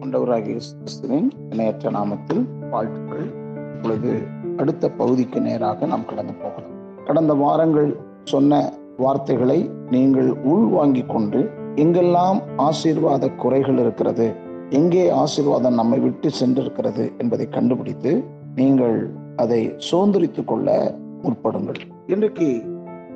ஆண்டவராகிய கிறிஸ்துவின் இணையற்ற நாமத்தில் வாழ்த்துக்கள். இப்பொழுது அடுத்த பகுதிக்கு நேராக நாம் கடந்து போகலாம். கடந்த வாரங்கள் சொன்ன வார்த்தைகளை நீங்கள் உள்வாங்கிக் கொண்டு எங்கெல்லாம் ஆசீர்வாத குறைகள் இருக்கிறது எங்கே ஆசீர்வாதம் நம்மை விட்டு சென்றிருக்கிறது என்பதை கண்டுபிடித்து நீங்கள் அதை சுதந்திரித்துக் கொள்ள முற்படுங்கள். இன்றைக்கு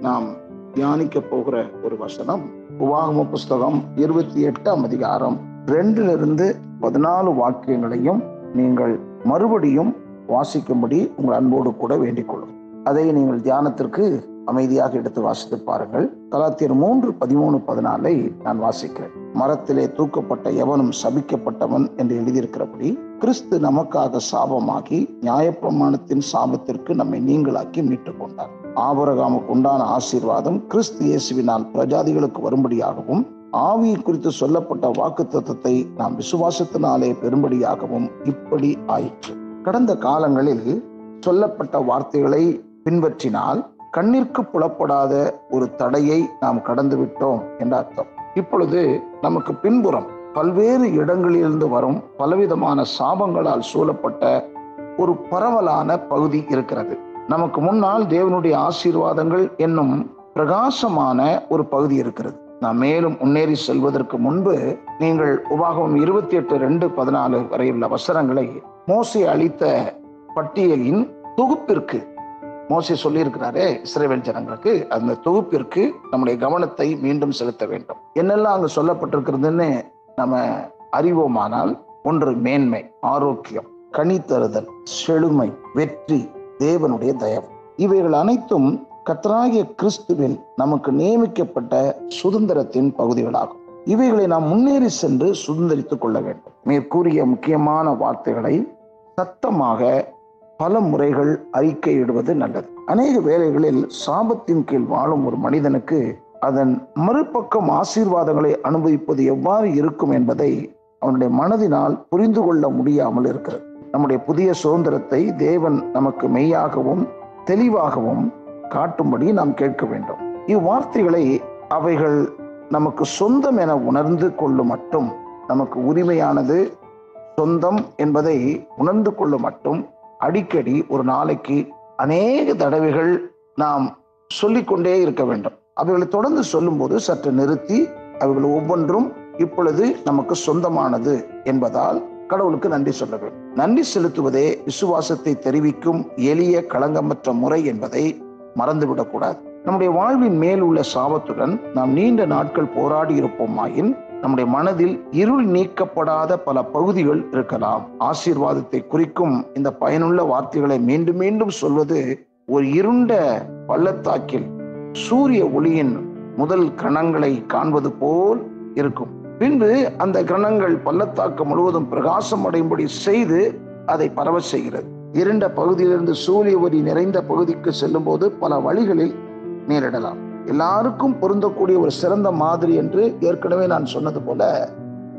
நாம் தியானிக்க போகிற ஒரு வசனம் உபாகம புஸ்தகம் இருபத்தி எட்டாம் அதிகாரம் ரெண்டிலிருந்து பதினாலு வாக்கியங்களையும் நீங்கள் மறுபடியும் வாசிக்கும்படி உங்கள் அன்போடு கூட வேண்டிக்கொள்ளும். அதை நீங்கள் தியானத்திற்கு அமைதியாக எடுத்து வாசித்து பாருங்கள். கலாத்தியர் மூன்று பதிமூணு பதினாலை நான் வாசிக்கிறேன். மரத்திலே தூக்கப்பட்ட எவனும் சபிக்கப்பட்டவன் என்று எழுதியிருக்கிறபடி கிறிஸ்து நமக்காக சாபமாகி நியாயப்பிரமாணத்தின் சாபத்திற்கு நம்மை நீங்களாக்கி மீட்டுக் கொண்டார் ஆபரகாமுக்கு உண்டான ஆசீர்வாதம் கிறிஸ்து இயேசுவினால் பிரஜாதிகளுக்கு வரும்படியாகவும் ஆவியை குறித்து சொல்லப்பட்ட வாக்கு தத்துவத்தை நாம் விசுவாசத்தினாலே பெரும்படியாகவும் இப்படி ஆயிற்று. கடந்த காலங்களில் சொல்லப்பட்ட வார்த்தைகளை பின்பற்றினால் கண்ணிற்கு புலப்படாத ஒரு தடையை நாம் கடந்து விட்டோம் என்ற அர்த்தம். இப்பொழுது நமக்கு பின்புறம் பல்வேறு இடங்களிலிருந்து வரும் பலவிதமான சாபங்களால் சூழப்பட்ட ஒரு பரவலான பகுதி இருக்கிறது. நமக்கு முன்னால் தேவனுடைய ஆசீர்வாதங்கள் என்னும் பிரகாசமான ஒரு பகுதி இருக்கிறது. நாம் மேலும் முன்னேறி செல்வதற்கு முன்பு நீங்கள் உபாகம் இருபத்தி எட்டு ரெண்டு பதினாலு வரையுள்ள வசனங்களை மோசி அளித்த பட்டியலின் தொகுப்பிற்கு மோசி சொல்லியிருக்கிறாரே இஸ்ரேவேல் ஜனங்களுக்கு அந்த தொகுப்பிற்கு நம்முடைய கவனத்தை மீண்டும் செலுத்த வேண்டும். என்னெல்லாம் அங்கு சொல்லப்பட்டிருக்கிறதுன்னு நம்ம அறிவோமானால் ஒன்று மேன்மை ஆரோக்கியம் கனி தருதல் செழுமை வெற்றி தேவனுடைய தயவு. இவைகள் அனைத்தும் கத்தராகிய கிறிஸ்துவில் நமக்கு நியமிக்கப்பட்ட சுதந்திரத்தின் பகுதிகளாகும். இவைகளை நாம் முன்னேறி சென்று சுதந்திரித்துக் கொள்ள வேண்டும். மேற்கூறிய முக்கியமான வார்த்தைகளை சத்தமாக பல முறைகள் அறிக்கையிடுவது நல்லது. அநேக வேலைகளில் சாபத்தின் கீழ் வாழும் ஒரு மனிதனுக்கு அதன் மறுபக்கம் ஆசீர்வாதங்களை அனுபவிப்பது எவ்வாறு இருக்கும் என்பதை அவனுடைய மனதினால் புரிந்து கொள்ள முடியாமல் இருக்கிறது. நம்முடைய புதிய சுதந்திரத்தை தேவன் நமக்கு மெய்யாகவும் தெளிவாகவும் காட்டும்படி நாம் கேட்க வேண்டும். இவ்வார்த்தைகளை அவைகள் நமக்கு சொந்தம் என உணர்ந்து கொள்ளும் மட்டும் நமக்கு உரிமையானது சொந்தம் என்பதை உணர்ந்து கொள்ளும் மட்டும் அடிக்கடி ஒரு நாளைக்கு அநேக தடவைகள் நாம் சொல்லிக்கொண்டே இருக்க வேண்டும். அவைகளை தொடர்ந்து சொல்லும்போது சற்று நிறுத்தி அவைகள் ஒவ்வொன்றும் இப்பொழுது நமக்கு சொந்தமானது என்பதால் கடவுளுக்கு நன்றி சொல்ல வேண்டும். நன்றி செலுத்துவதே விசுவாசத்தை தெரிவிக்கும் எளிய களங்கமற்ற முறை என்பதை மறந்துவிடக்கூடாது. நம்முடைய வாழ்வின் மேல் உள்ள சாபத்துடன் நாம் நீண்ட நாட்கள் போராடி இருப்போமாயின் நம்முடைய மனதில் இருள் நீக்கப்படாத பல பகுதிகள் இருக்கலாம். ஆசீர்வாதத்தை குறிக்கும் இந்த பயனுள்ள வார்த்தைகளை மீண்டும் மீண்டும் சொல்வது ஒரு இருண்ட பள்ளத்தாக்கில் சூரிய ஒளியின் முதல் கணங்களை காண்பது போல் இருக்கும். பின்பு அந்த கிரணங்கள் பள்ளத்தாக்கு முழுவதும் பிரகாசம் அடையும்படி செய்து அதை பரவ செய்கிறது. இருண்ட பகுதியிலிருந்து சூரிய ஒளி நிறைந்த பகுதிக்கு செல்லும் போது பல வழிகளில் நேரிடலாம். எல்லாருக்கும் பொருந்தக்கூடிய ஒரு சிறந்த மாதிரி என்று ஏற்கனவே நான் சொன்னது போல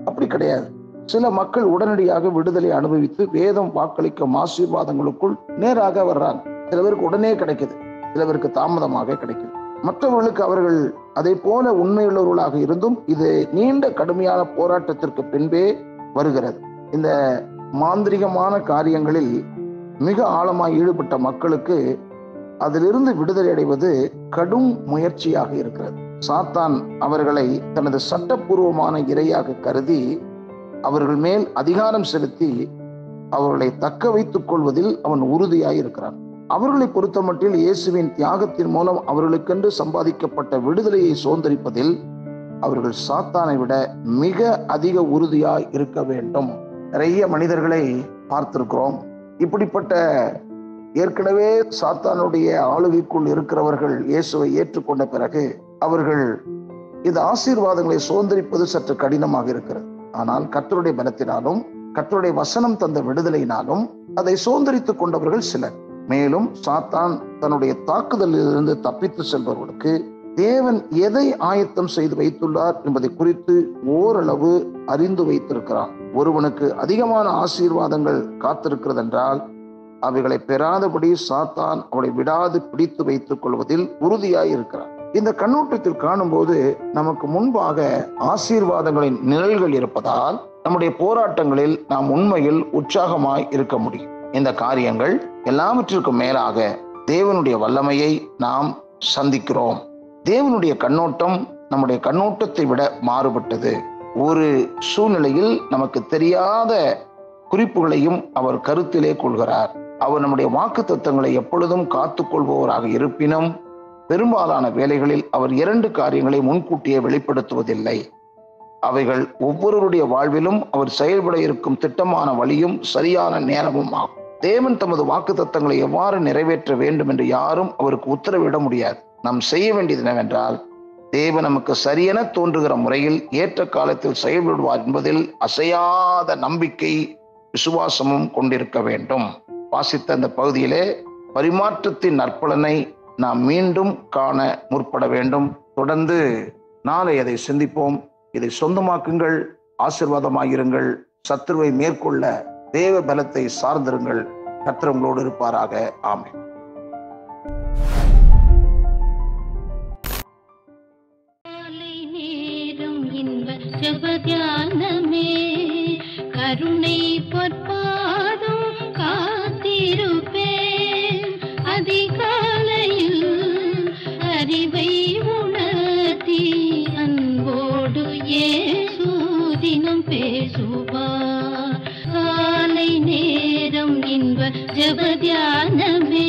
அப்படி கிடையாது. சில மக்கள் உடனடியாக விடுதலை அனுபவித்து வேதம் வாக்களிக்கும் ஆசீர்வாதங்களுக்குள் நேராக வர்றாங்க. சில பேருக்கு உடனே கிடைக்குது. சில பேருக்கு தாமதமாக கிடைக்குது. மற்றவர்களுக்கு அவர்கள் அதை போல உண்மையுள்ளவர்களாக இருந்தும் இது நீண்ட கடுமையான போராட்டத்திற்கு பின்பே வருகிறது. இந்த மாந்திரிகமான காரியங்களில் மிக ஆழமாய் ஈடுபட்ட மக்களுக்கு அதிலிருந்து விடுதலை அடைவது கடும் முயற்சியாக இருக்கிறது. சாத்தான் அவர்களை தனது சட்டப்பூர்வமான இரையாக கருதி அவர்கள் மேல் அதிகாரம் செலுத்தி அவர்களை தக்க வைத்துக் கொள்வதில் அவன் உறுதியாக இருக்கிறான். அவர்களை பொறுத்தமட்டில் இயேசுவின் தியாகத்தின் மூலம் அவர்களுக்கென்று சம்பாதிக்கப்பட்ட விடுதலையை சுதந்திரிப்பதில் அவர்கள் சாத்தானை விட மிக அதிக உறுதியாய் இருக்க வேண்டும். நிறைய மனிதர்களை பார்த்திருக்கிறோம். இப்படிப்பட்ட ஏற்கனவே சாத்தானுடைய ஆளுகைக்குள் இருக்கிறவர்கள் இயேசுவை ஏற்றுக்கொண்ட பிறகு அவர்கள் இந்த ஆசீர்வாதங்களை சுதந்திரிப்பது சற்று கடினமாக இருக்கிறது. ஆனால் கத்தருடைய பலத்தினாலும் கத்தருடைய வசனம் தந்த விடுதலையினாலும் அதை சுதந்திரித்துக் கொண்டவர்கள் சிலர். மேலும் சாத்தான் தன்னுடைய தாக்குதலிலிருந்து தப்பித்து செல்பவர்களுக்கு தேவன் எதை ஆயத்தம் செய்து வைத்துள்ளார் என்பதை குறித்து ஓரளவு அறிந்து வைத்திருக்கிறான். ஒருவனுக்கு அதிகமான ஆசீர்வாதங்கள் காத்திருக்கிறது என்றால் அவைகளை பெறாதபடி சாத்தான் அவளை விடாது பிடித்து வைத்துக் கொள்வதில் உறுதியாய் இருக்கிறான். இந்த கண்ணோட்டத்தில் காணும்போது நமக்கு முன்பாக ஆசீர்வாதங்களின் நிழல்கள் இருப்பதால் நம்முடைய போராட்டங்களில் நாம் உண்மையில் உற்சாகமாய் இருக்க முடியும். இந்த காரியங்கள் எல்லாவற்றிற்கும் மேலாக தேவனுடைய வல்லமையை நாம் சந்திக்கிறோம். தேவனுடைய கண்ணோட்டம் நம்முடைய கண்ணோட்டத்தை விட மாறுபட்டது. ஒரு சூழ்நிலையில் நமக்கு தெரியாத குறிப்புகளையும் அவர் கருத்திலே கொள்கிறார். அவர் நம்முடைய வாக்கு தத்துவங்களை எப்பொழுதும் காத்துக்கொள்பவராக இருப்பினும் பெரும்பாலான வேலைகளில் அவர் இரண்டு காரியங்களை முன்கூட்டியே வெளிப்படுத்துவதில்லை. அவைகள் ஒவ்வொருவருடைய வாழ்விலும் அவர் செயல்பட இருக்கும் திட்டமான வழியும் சரியான நேரமும் ஆகும். தேவன் தமது வாக்கு தத்தங்களை எவ்வாறு நிறைவேற்ற வேண்டும் என்று யாரும் அவருக்கு உத்தரவிட முடியாது. நாம் செய்ய வேண்டியது என்னவென்றால் தேவ நமக்கு சரியென தோன்றுகிற முறையில் ஏற்ற காலத்தில் செயல்படுவார் என்பதில் அசையாத நம்பிக்கை விசுவாசமும் கொண்டிருக்க வேண்டும். வாசித்த அந்த பகுதியிலே பரிமாற்றத்தின் நற்பலனை நாம் மீண்டும் காண முற்பட வேண்டும். தொடர்ந்து நாளை அதை சிந்திப்போம். இதை சொந்தமாக்குங்கள் ஆசிர்வாதமாகிருங்கள் சத்துருவை மேற்கொள்ள தேவ பலத்தை சார்ந்திருங்கள். கத்திரங்களோடு இருப்பாராக. ஆமை இன்ப கருணை பொற்பாதும் காத்திருப்பேன். அதிகாலையில் அறிவை உணர்த்தி அன்போடு ஏசூதினம் பேசுவா காலை நேரம் இன்ப ஜபத்தியானமே